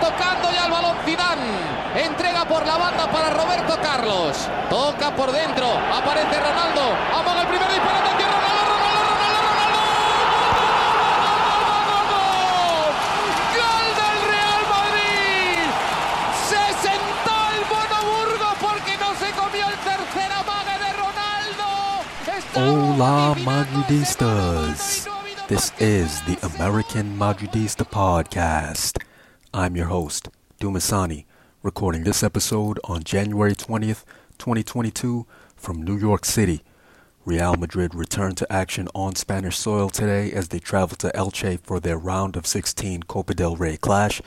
tocando ya el balón Zidane. Entrega por la banda para Roberto Carlos. Toca por dentro. Aparece Ronaldo. Amaga el primer disparo. ¡Ronaldo, Ronaldo, Ronaldo, Ronaldo, ¡Gol del Real Madrid! Se sentó el Bonoburgo porque no se comió el tercer amague de Ronaldo. Hola, madridistas. This is the American Madridista Podcast. I'm your host, Dumisani, recording this episode on January 20th, 2022, from New York City. Real Madrid returned to action on Spanish soil today as they traveled to Elche for their round of 16 Copa del Rey clash.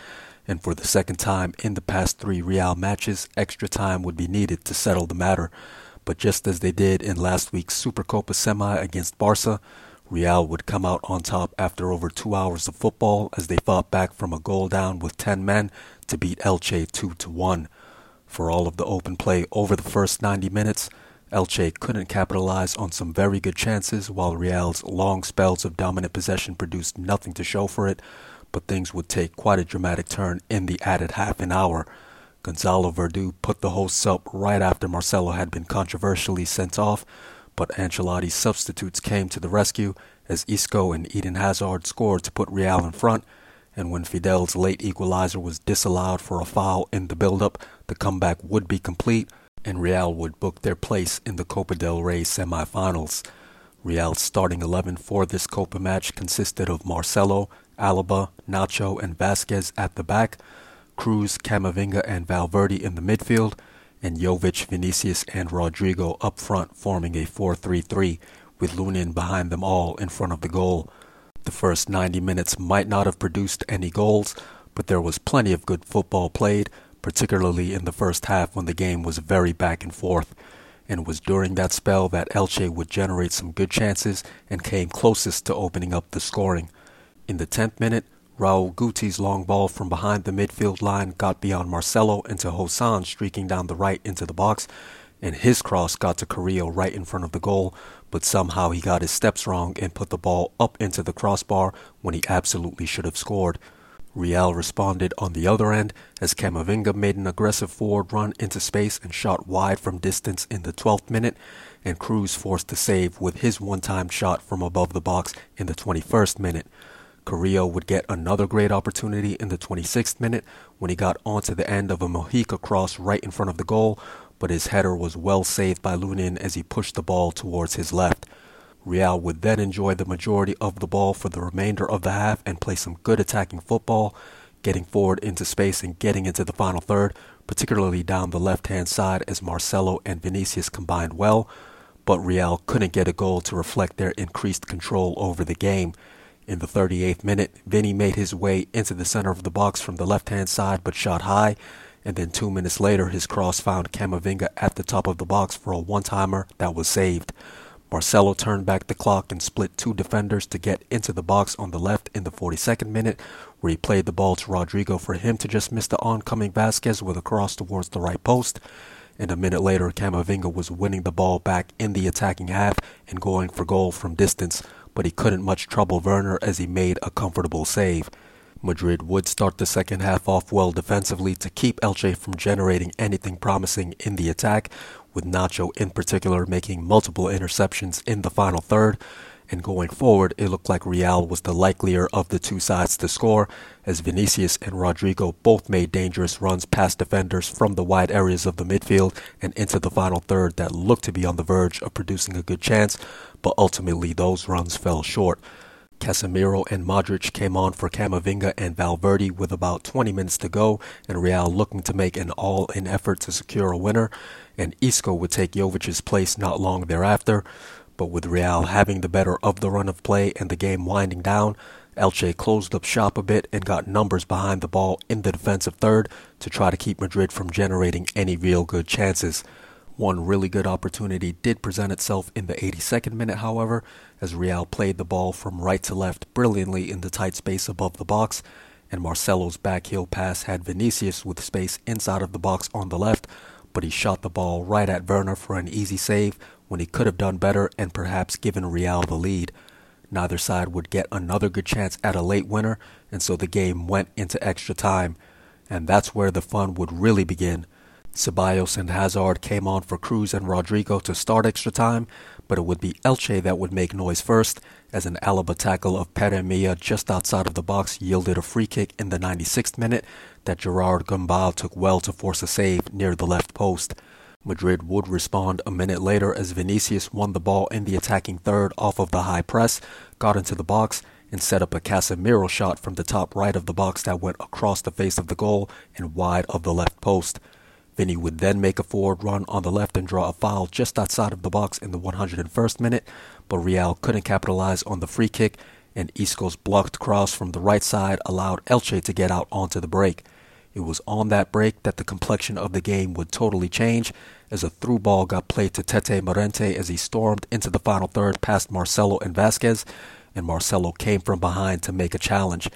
And for the second time in the past three Real matches, extra time would be needed to settle the matter. But just as they did in last week's Supercopa semi against Barca, Real would come out on top after over two hours of football as they fought back from a goal down with 10 men to beat Elche 2 to 1. For all of the open play over the first 90 minutes, Elche couldn't capitalize on some very good chances while Real's long spells of dominant possession produced nothing to show for it, but things would take quite a dramatic turn in the added half an hour. Gonzalo Verdu put the hosts up right after Marcelo had been controversially sent off, but Ancelotti's substitutes came to the rescue as Isco and Eden Hazard scored to put Real in front, and when Fidel's late equalizer was disallowed for a foul in the build-up, the comeback would be complete, and Real would book their place in the Copa del Rey semi-finals. Real's starting 11 for this Copa match consisted of Marcelo, Alaba, Nacho, and Vázquez at the back, Kroos, Camavinga, and Valverde in the midfield, and Jovic, Vinicius, and Rodrygo up front forming a 4-3-3 with Lunin behind them all in front of the goal. The first 90 minutes might not have produced any goals, but there was plenty of good football played, particularly in the first half when the game was very back and forth. And it was during that spell that Elche would generate some good chances and came closest to opening up the scoring. In the 10th minute, Raul Guti's long ball from behind the midfield line got beyond Marcelo into Josan streaking down the right into the box, and his cross got to Carrillo right in front of the goal, but somehow he got his steps wrong and put the ball up into the crossbar when he absolutely should have scored. Real responded on the other end as Camavinga made an aggressive forward run into space and shot wide from distance in the 12th minute, and Kroos forced the save with his one-time shot from above the box in the 21st minute. Carrillo would get another great opportunity in the 26th minute when he got onto the end of a Mojica cross right in front of the goal, but his header was well saved by Lunin as he pushed the ball towards his left. Real would then enjoy the majority of the ball for the remainder of the half and play some good attacking football, getting forward into space and getting into the final third, particularly down the left-hand side as Marcelo and Vinicius combined well, but Real couldn't get a goal to reflect their increased control over the game. In the 38th minute, Vinny made his way into the center of the box from the left-hand side but shot high, and then two minutes later his cross found Camavinga at the top of the box for a one-timer that was saved. Marcelo turned back the clock and split two defenders to get into the box on the left in the 42nd minute, where he played the ball to Rodrygo for him to just miss the oncoming Vázquez with a cross towards the right post. And a minute later, Camavinga was winning the ball back in the attacking half and going for goal from distance, but he couldn't much trouble Werner as he made a comfortable save. Madrid would start the second half off well defensively to keep Elche from generating anything promising in the attack, with Nacho in particular making multiple interceptions in the final third. And going forward, it looked like Real was the likelier of the two sides to score, as Vinicius and Rodrygo both made dangerous runs past defenders from the wide areas of the midfield and into the final third that looked to be on the verge of producing a good chance, but ultimately those runs fell short. Casemiro and Modric came on for Camavinga and Valverde with about 20 minutes to go, and Real looking to make an all-in effort to secure a winner, and Isco would take Jovic's place not long thereafter. But with Real having the better of the run of play and the game winding down, Elche closed up shop a bit and got numbers behind the ball in the defensive third to try to keep Madrid from generating any real good chances. One really good opportunity did present itself in the 82nd minute, however, as Real played the ball from right to left brilliantly in the tight space above the box, and Marcelo's backheel pass had Vinicius with space inside of the box on the left, but he shot the ball right at Werner for an easy save when he could have done better and perhaps given Real the lead. Neither side would get another good chance at a late winner, and so the game went into extra time. and that's where the fun would really begin. Ceballos and Hazard came on for Kroos and Rodrygo to start extra time, but it would be Elche that would make noise first, as an Alaba tackle of Pere Milla just outside of the box yielded a free kick in the 96th minute that Gerard Gumbau took well to force a save near the left post. Madrid would respond a minute later as Vinicius won the ball in the attacking third off of the high press, got into the box, and set up a Casemiro shot from the top right of the box that went across the face of the goal and wide of the left post. Vinny would then make a forward run on the left and draw a foul just outside of the box in the 101st minute, but Real couldn't capitalize on the free kick, and Isco's blocked cross from the right side allowed Elche to get out onto the break. It was on that break that the complexion of the game would totally change as a through ball got played to Tete Morente as he stormed into the final third past Marcelo and Vázquez, and Marcelo came from behind to make a challenge.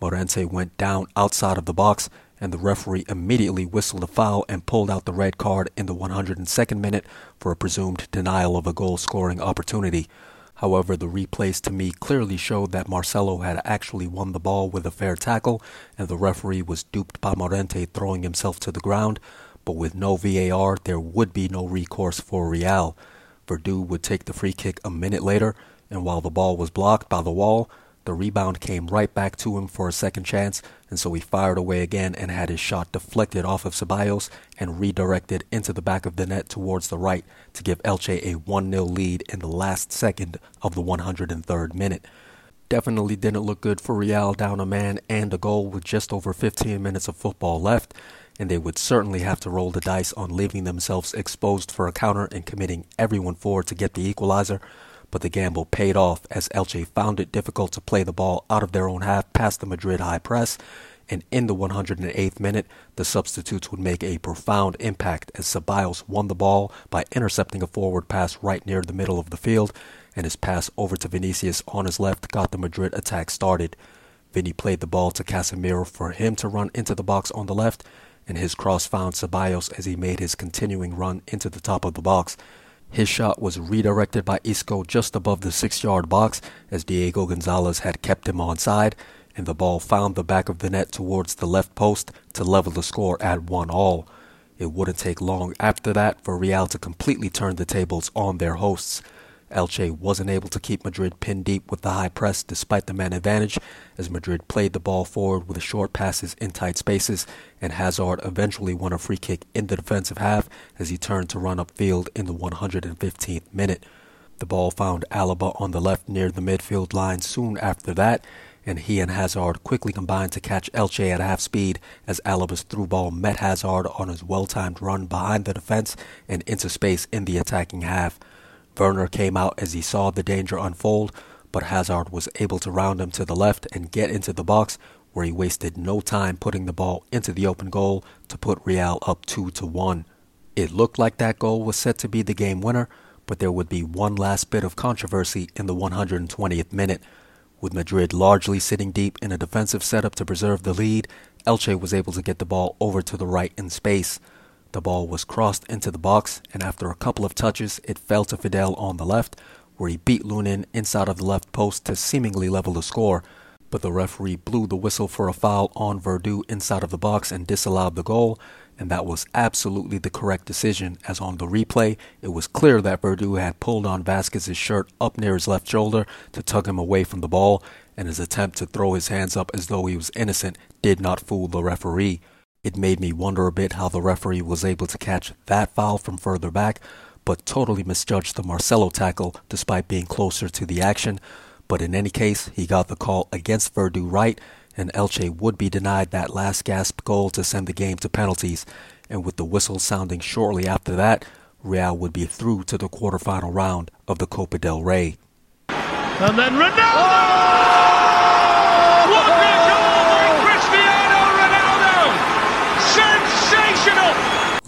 Morente went down outside of the box and the referee immediately whistled a foul and pulled out the red card in the 102nd minute for a presumed denial of a goal scoring opportunity. However, the replays to me clearly showed that Marcelo had actually won the ball with a fair tackle, and the referee was duped by Morente throwing himself to the ground. But with no VAR, there would be no recourse for Real. Verdú would take the free kick a minute later, and while the ball was blocked by the wall, the rebound came right back to him for a second chance, and so he fired away again and had his shot deflected off of Ceballos and redirected into the back of the net towards the right to give Elche a 1 0 lead in the last second of the 103rd minute. Definitely didn't look good for Real down a man and a goal with just over 15 minutes of football left, and they would certainly have to roll the dice on leaving themselves exposed for a counter and committing everyone forward to get the equalizer but the gamble paid off as Elche found it difficult to play the ball out of their own half past the Madrid high press, and in the 108th minute, the substitutes would make a profound impact as Ceballos won the ball by intercepting a forward pass right near the middle of the field, and his pass over to Vinicius on his left got the Madrid attack started. Vinny played the ball to Casemiro for him to run into the box on the left, and his cross found Ceballos as he made his continuing run into the top of the box. His shot was redirected by Isco just above the six yard box as Diego Gonzalez had kept him onside, and the ball found the back of the net towards the left post to level the score at 1 all. It wouldn't take long after that for Real to completely turn the tables on their hosts. Elche wasn't able to keep Madrid pinned deep with the high press despite the man advantage, as Madrid played the ball forward with short passes in tight spaces, and Hazard eventually won a free kick in the defensive half as he turned to run upfield in the 115th minute. The ball found Alaba on the left near the midfield line soon after that, and he and Hazard quickly combined to catch Elche at half speed as Alaba's through ball met Hazard on his well timed run behind the defense and into space in the attacking half. Werner came out as he saw the danger unfold, but Hazard was able to round him to the left and get into the box, where he wasted no time putting the ball into the open goal to put Real up 2 to 1. It looked like that goal was set to be the game winner, but there would be one last bit of controversy in the 120th minute. With Madrid largely sitting deep in a defensive setup to preserve the lead, Elche was able to get the ball over to the right in space. The ball was crossed into the box, and after a couple of touches, it fell to Fidel on the left, where he beat Lunin inside of the left post to seemingly level the score. But the referee blew the whistle for a foul on Verdú inside of the box and disallowed the goal, and that was absolutely the correct decision, as on the replay, it was clear that Verdú had pulled on Vázquez's shirt up near his left shoulder to tug him away from the ball, and his attempt to throw his hands up as though he was innocent did not fool the referee. It made me wonder a bit how the referee was able to catch that foul from further back, but totally misjudged the Marcelo tackle despite being closer to the action. But in any case, he got the call against Verdú right, and Elche would be denied that last gasp goal to send the game to penalties. And with the whistle sounding shortly after that, Real would be through to the quarterfinal round of the Copa del Rey. And then Ronaldo! Oh! What a goal by Cristiano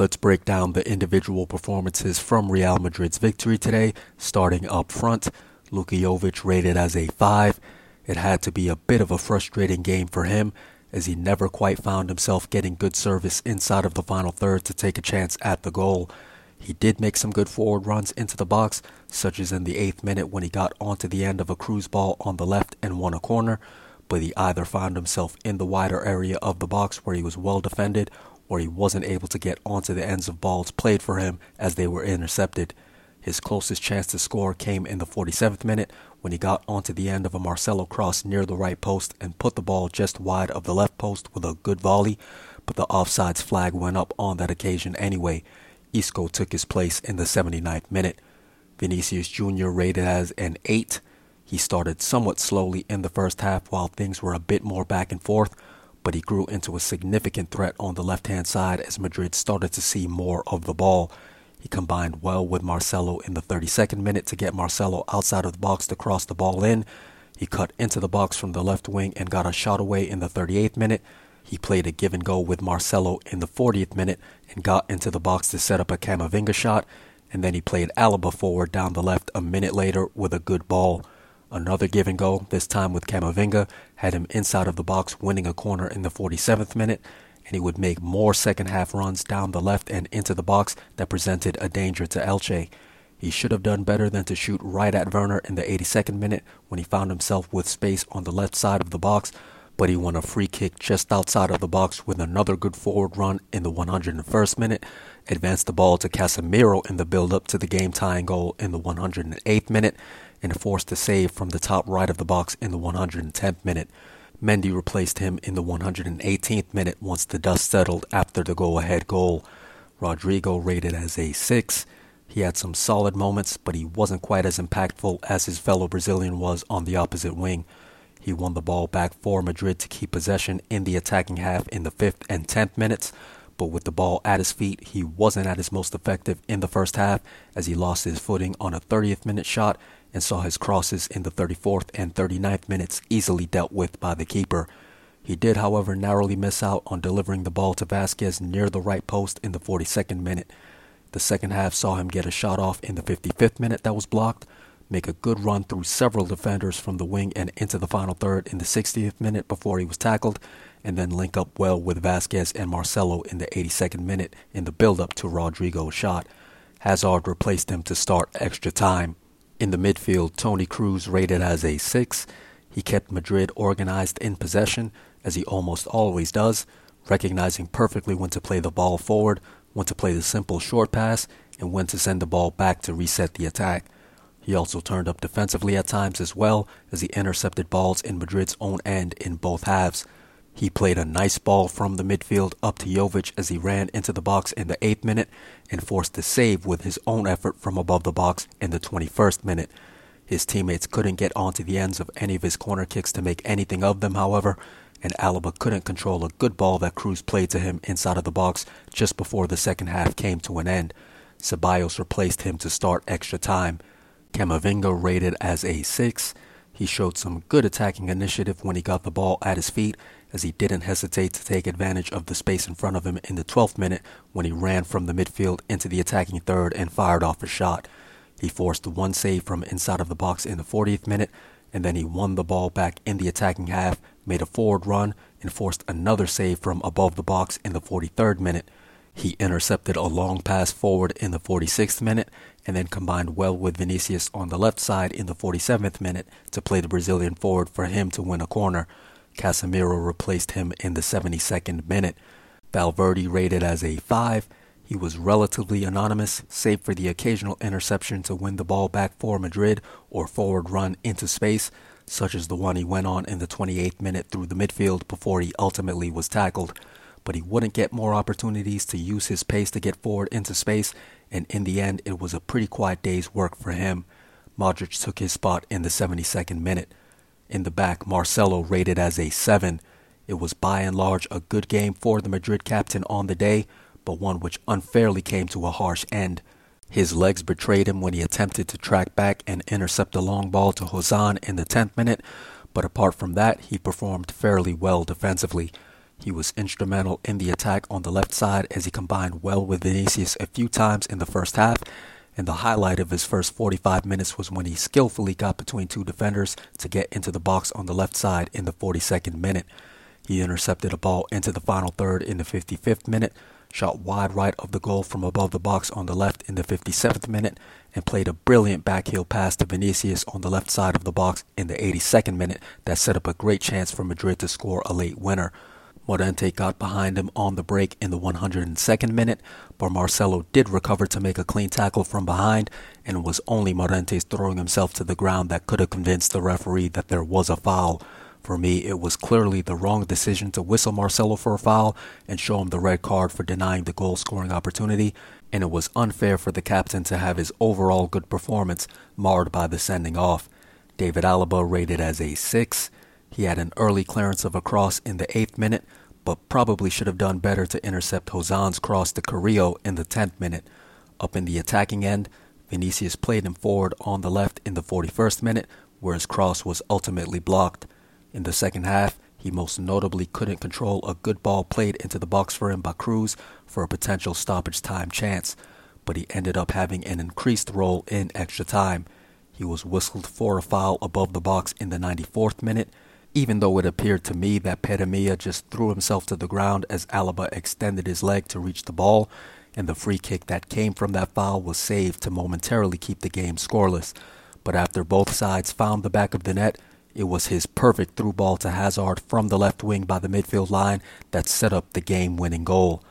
Let's break down the individual performances from Real Madrid's victory today, starting up front. Luka rated as a 5. It had to be a bit of a frustrating game for him as he never quite found himself getting good service inside of the final third to take a chance at the goal. He did make some good forward runs into the box, such as in the eighth minute when he got onto the end of a Kroos ball on the left and won a corner, but he either found himself in the wider area of the box where he was well defended or he wasn't able to get onto the ends of balls played for him as they were intercepted. His closest chance to score came in the 47th minute when he got onto the end of a Marcelo cross near the right post and put the ball just wide of the left post with a good volley, but the offsides flag went up on that occasion anyway. Isco took his place in the 79th minute. Vinicius Jr. rated as an 8. He started somewhat slowly in the first half while things were a bit more back and forth, but he grew into a significant threat on the left hand side as Madrid started to see more of the ball. He combined well with Marcelo in the 32nd minute to get Marcelo outside of the box to cross the ball in. He cut into the box from the left wing and got a shot away in the 38th minute. He played a give and go with Marcelo in the 40th minute and got into the box to set up a Camavinga shot. And then he played Alaba forward down the left a minute later with a good ball. Another give and go, this time with Camavinga, had him inside of the box winning a corner in the 47th minute, and he would make more second half runs down the left and into the box that presented a danger to Elche. He should have done better than to shoot right at Werner in the 82nd minute when he found himself with space on the left side of the box, but he won a free kick just outside of the box with another good forward run in the 101st minute, advanced the ball to Casemiro in the build up to the game tying goal in the 108th minute, and forced a save from the top right of the box in the 110th minute. Mendy replaced him in the 118th minute once the dust settled after the go ahead goal. Rodrygo rated as a 6. He had some solid moments, but he wasn't quite as impactful as his fellow Brazilian was on the opposite wing. He won the ball back for Madrid to keep possession in the attacking half in the 5th and 10th minutes, but with the ball at his feet, he wasn't at his most effective in the first half as he lost his footing on a 30th minute shot and saw his crosses in the 34th and 39th minutes easily dealt with by the keeper. He did, however, narrowly miss out on delivering the ball to Vázquez near the right post in the 42nd minute. The second half saw him get a shot off in the 55th minute that was blocked, make a good run through several defenders from the wing and into the final third in the 60th minute before he was tackled, and then link up well with Vázquez and Marcelo in the 82nd minute in the build up to Rodrygo's shot. Hazard replaced him to start extra time. In the midfield, Toni Kroos rated as a 6. He kept Madrid organized in possession, as he almost always does, recognizing perfectly when to play the ball forward, when to play the simple short pass, and when to send the ball back to reset the attack. He also turned up defensively at times as well, as he intercepted balls in Madrid's own end in both halves. He played a nice ball from the midfield up to Jovic as he ran into the box in the 8th minute and forced a save with his own effort from above the box in the 21st minute. His teammates couldn't get onto the ends of any of his corner kicks to make anything of them, however, and Alaba couldn't control a good ball that Kroos played to him inside of the box just before the second half came to an end. Ceballos replaced him to start extra time. Camavinga rated as a 6. He showed some good attacking initiative when he got the ball at his feet as he didn't hesitate to take advantage of the space in front of him in the 12th minute when he ran from the midfield into the attacking third and fired off a shot. He forced one save from inside of the box in the 40th minute, and then he won the ball back in the attacking half, made a forward run, and forced another save from above the box in the 43rd minute. He intercepted a long pass forward in the 46th minute and then combined well with Vinicius on the left side in the 47th minute to play the Brazilian forward for him to win a corner. Casemiro replaced him in the 72nd minute. Valverde rated as a 5. He was relatively anonymous, save for the occasional interception to win the ball back for Madrid or forward run into space, such as the one he went on in the 28th minute through the midfield before he ultimately was tackled. But he wouldn't get more opportunities to use his pace to get forward into space, and in the end, it was a pretty quiet day's work for him. Modric took his spot in the 72nd minute. In the back, Marcelo rated as a 7. It was by and large a good game for the Madrid captain on the day, but one which unfairly came to a harsh end. His legs betrayed him when he attempted to track back and intercept a long ball to Josan in the 10th minute, but apart from that, he performed fairly well defensively. He was instrumental in the attack on the left side as he combined well with Vinicius a few times in the first half and the highlight of his first 45 minutes was when he skillfully got between two defenders to get into the box on the left side in the 42nd minute. He intercepted a ball into the final third in the 55th minute, shot wide right of the goal from above the box on the left in the 57th minute, and played a brilliant backheel pass to Vinicius on the left side of the box in the 82nd minute that set up a great chance for Madrid to score a late winner. Morente got behind him on the break in the 102nd minute, but Marcelo did recover to make a clean tackle from behind, and it was only Morente's throwing himself to the ground that could have convinced the referee that there was a foul. For me, it was clearly the wrong decision to whistle Marcelo for a foul and show him the red card for denying the goal scoring opportunity, and it was unfair for the captain to have his overall good performance marred by the sending off. David Alaba rated as a 6. He had an early clearance of a cross in the 8th minute, but probably should have done better to intercept Josan's cross to Carrillo in the 10th minute. Up in the attacking end, Vinicius played him forward on the left in the 41st minute, where his cross was ultimately blocked. In the second half, he most notably couldn't control a good ball played into the box for him by Kroos for a potential stoppage time chance, but he ended up having an increased role in extra time. He was whistled for a foul above the box in the 94th minute, even though it appeared to me that Pere Milla just threw himself to the ground as Alaba extended his leg to reach the ball, and the free kick that came from that foul was saved to momentarily keep the game scoreless. But after both sides found the back of the net, it was his perfect through ball to Hazard from the left wing by the midfield line that set up the game winning goal.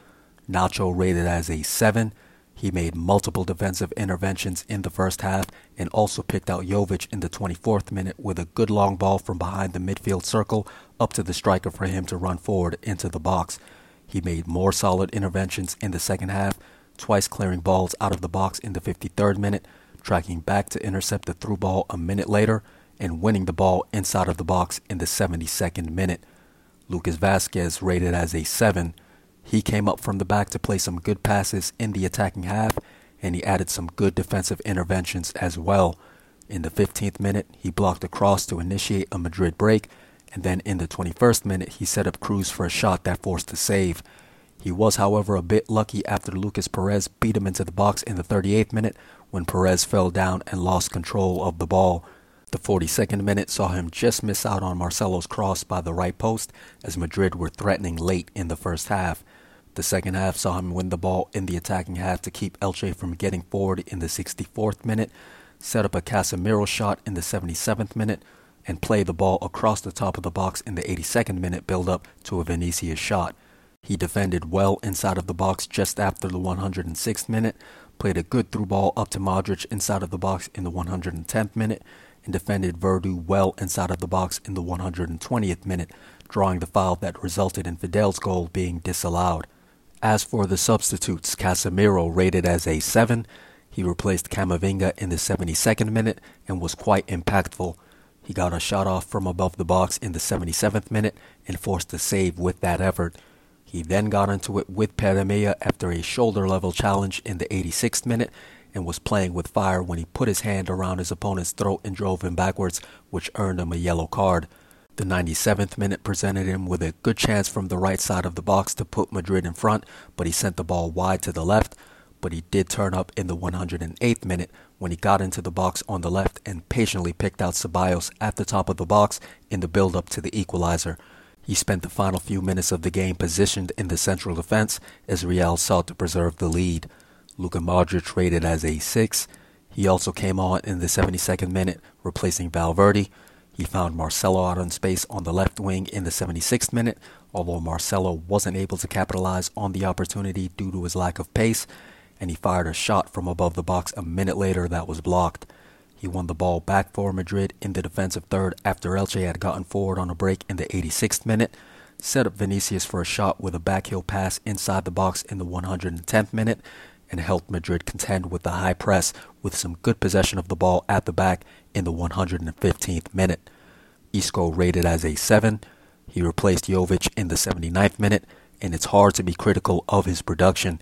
Nacho rated as a 7. He made multiple defensive interventions in the first half and also picked out Jovic in the 24th minute with a good long ball from behind the midfield circle up to the striker for him to run forward into the box. He made more solid interventions in the second half, twice clearing balls out of the box in the 53rd minute, tracking back to intercept the through ball a minute later, and winning the ball inside of the box in the 72nd minute. Lucas Vázquez rated as a 7. He came up from the back to play some good passes in the attacking half, and he added some good defensive interventions as well. In the 15th minute, he blocked a cross to initiate a Madrid break, and then in the 21st minute, he set up Kroos for a shot that forced a save. He was, however, a bit lucky after Lucas Perez beat him into the box in the 38th minute when Perez fell down and lost control of the ball. The 42nd minute saw him just miss out on Marcelo's cross by the right post as Madrid were threatening late in the first half. The second half saw him win the ball in the attacking half to keep Elche from getting forward in the 64th minute, set up a Casemiro shot in the 77th minute, and play the ball across the top of the box in the 82nd minute build up to a Vinicius shot. He defended well inside of the box just after the 106th minute, played a good through ball up to Modric inside of the box in the 110th minute, and defended Verdú well inside of the box in the 120th minute, drawing the foul that resulted in Fidel's goal being disallowed. As for the substitutes, Casemiro rated as a 7. He replaced Camavinga in the 72nd minute and was quite impactful. He got a shot off from above the box in the 77th minute and forced a save with that effort. He then got into it with Pere Milla after a shoulder level challenge in the 86th minute and was playing with fire when he put his hand around his opponent's throat and drove him backwards, which earned him a yellow card. The 97th minute presented him with a good chance from the right side of the box to put Madrid in front, but he sent the ball wide to the left. But he did turn up in the 108th minute when he got into the box on the left and patiently picked out Ceballos at the top of the box in the build up to the equalizer. He spent the final few minutes of the game positioned in the central defense as Real sought to preserve the lead. Luka Modric rated as a 6. He also came on in the 72nd minute, replacing Valverde. He found Marcelo out in space on the left wing in the 76th minute, although Marcelo wasn't able to capitalize on the opportunity due to his lack of pace, and he fired a shot from above the box a minute later that was blocked. He won the ball back for Madrid in the defensive third after Elche had gotten forward on a break in the 86th minute, set up Vinicius for a shot with a backheel pass inside the box in the 110th minute, and helped Madrid contend with the high press with some good possession of the ball at the back in the 115th minute. Isco rated as a 7. He replaced Jovic in the 79th minute, and it's hard to be critical of his production.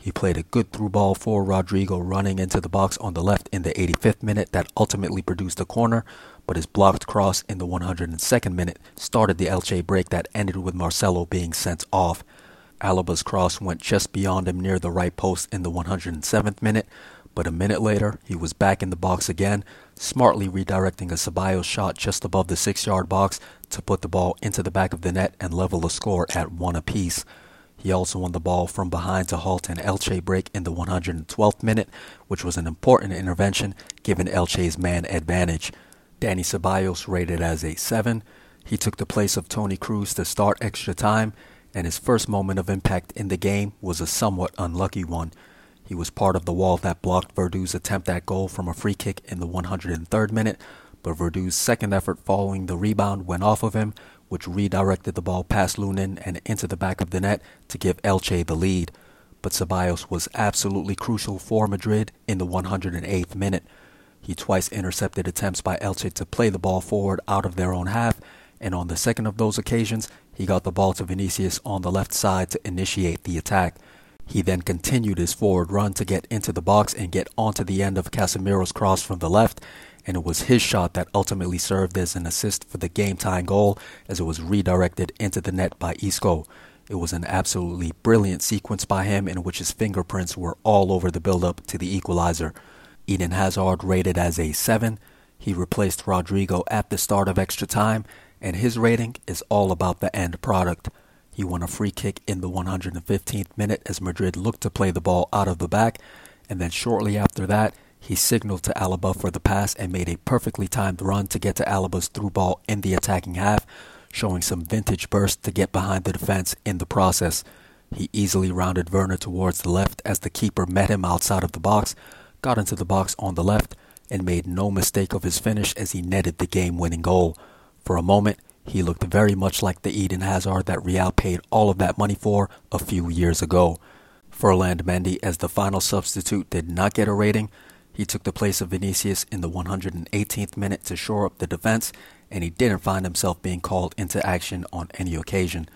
He played a good through ball for Rodrygo running into the box on the left in the 85th minute that ultimately produced a corner, but his blocked cross in the 102nd minute started the Elche break that ended with Marcelo being sent off. Alaba's cross went just beyond him near the right post in the 107th minute, but a minute later he was back in the box again, smartly redirecting a Ceballos shot just above the six yard box to put the ball into the back of the net and level the score at one apiece. He also won the ball from behind to halt an Elche break in the 112th minute, which was an important intervention given Elche's man advantage. Danny Ceballos rated as a 7. He took the place of Toni Kroos to start extra time, and his first moment of impact in the game was a somewhat unlucky one. He was part of the wall that blocked Verdu's attempt at goal from a free kick in the 103rd minute, but Verdu's second effort following the rebound went off of him, which redirected the ball past Lunin and into the back of the net to give Elche the lead. But Ceballos was absolutely crucial for Madrid in the 108th minute. He twice intercepted attempts by Elche to play the ball forward out of their own half, and on the second of those occasions, he got the ball to Vinicius on the left side to initiate the attack. He then continued his forward run to get into the box and get onto the end of Casemiro's cross from the left, and it was his shot that ultimately served as an assist for the game tying goal as it was redirected into the net by Isco. It was an absolutely brilliant sequence by him in which his fingerprints were all over the build up to the equalizer. Eden Hazard rated as a 7. He replaced Rodrygo at the start of extra time, and his rating is all about the end product. He won a free kick in the 115th minute as Madrid looked to play the ball out of the back, and then shortly after that, he signaled to Alaba for the pass and made a perfectly timed run to get to Alaba's through ball in the attacking half, showing some vintage burst to get behind the defense in the process. He easily rounded Werner towards the left as the keeper met him outside of the box, got into the box on the left, and made no mistake of his finish as he netted the game winning goal. For a moment, he looked very much like the Eden Hazard that Real paid all of that money for a few years ago. Ferland Mendy, as the final substitute, did not get a rating. He took the place of Vinicius in the 118th minute to shore up the defense, and he didn't find himself being called into action on any occasion.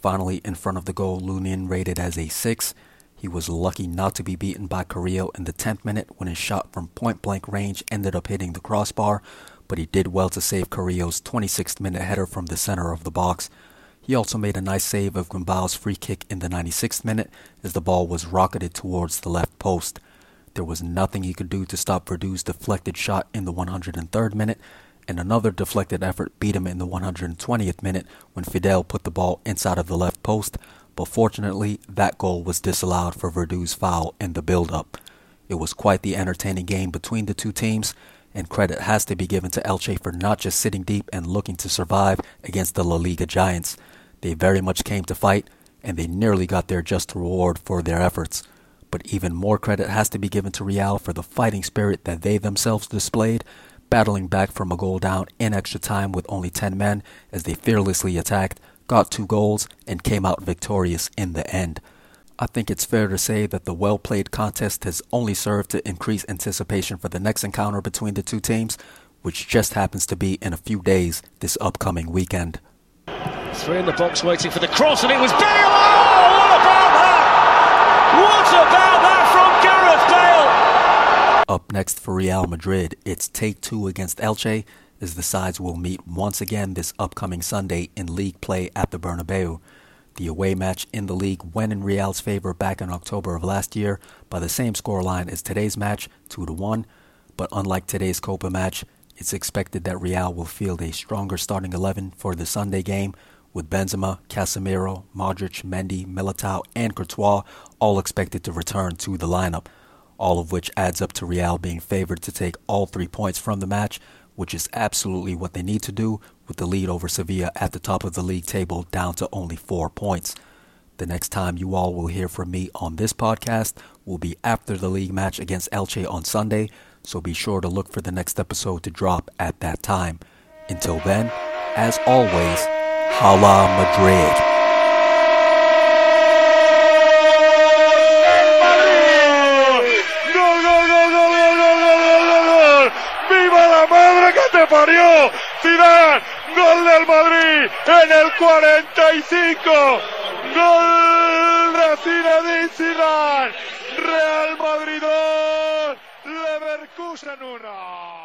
Finally, in front of the goal, Lunin rated as a 6. He was lucky not to be beaten by Carrillo in the 10th minute when his shot from point blank range ended up hitting the crossbar, but he did well to save Carrillo's 26th minute header from the center of the box. He also made a nice save of Gumbau's free kick in the 96th minute as the ball was rocketed towards the left post. There was nothing he could do to stop Verdu's deflected shot in the 103rd minute, and another deflected effort beat him in the 120th minute when Fidel put the ball inside of the left post, but fortunately that goal was disallowed for Verdu's foul in the build-up. It was quite the entertaining game between the two teams, and credit has to be given to Elche for not just sitting deep and looking to survive against the La Liga giants. They very much came to fight, and they nearly got their just reward for their efforts. But even more credit has to be given to Real for the fighting spirit that they themselves displayed, battling back from a goal down in extra time with only 10 men as they fearlessly attacked, got two goals, and came out victorious in the end. I think it's fair to say that the well played contest has only served to increase anticipation for the next encounter between the two teams, which just happens to be in a few days this upcoming weekend. Three in the box waiting for the cross, and it was Bale! Oh, what about that? What about that from Gareth Bale? Up next for Real Madrid, it's take two against Elche as the sides will meet once again this upcoming Sunday in league play at the Bernabeu. The away match in the league went in Real's favor back in October of last year by the same scoreline as today's match, 2 to 1. But unlike today's Copa match, it's expected that Real will field a stronger starting 11 for the Sunday game, with Benzema, Casemiro, Modric, Mendy, Militao, and Courtois all expected to return to the lineup, all of which adds up to Real being favored to take all three points from the match, which is absolutely what they need to do with the lead over Sevilla at the top of the league table down to only four points. The next time you all will hear from me on this podcast will be after the league match against Elche on Sunday, so be sure to look for the next episode to drop at that time. Until then, as always, Hala Madrid. Parió! Zidane, gol del Madrid en el 45. Gol de Zinedine Zidane. Real Madrid 2, Leverkusen 1.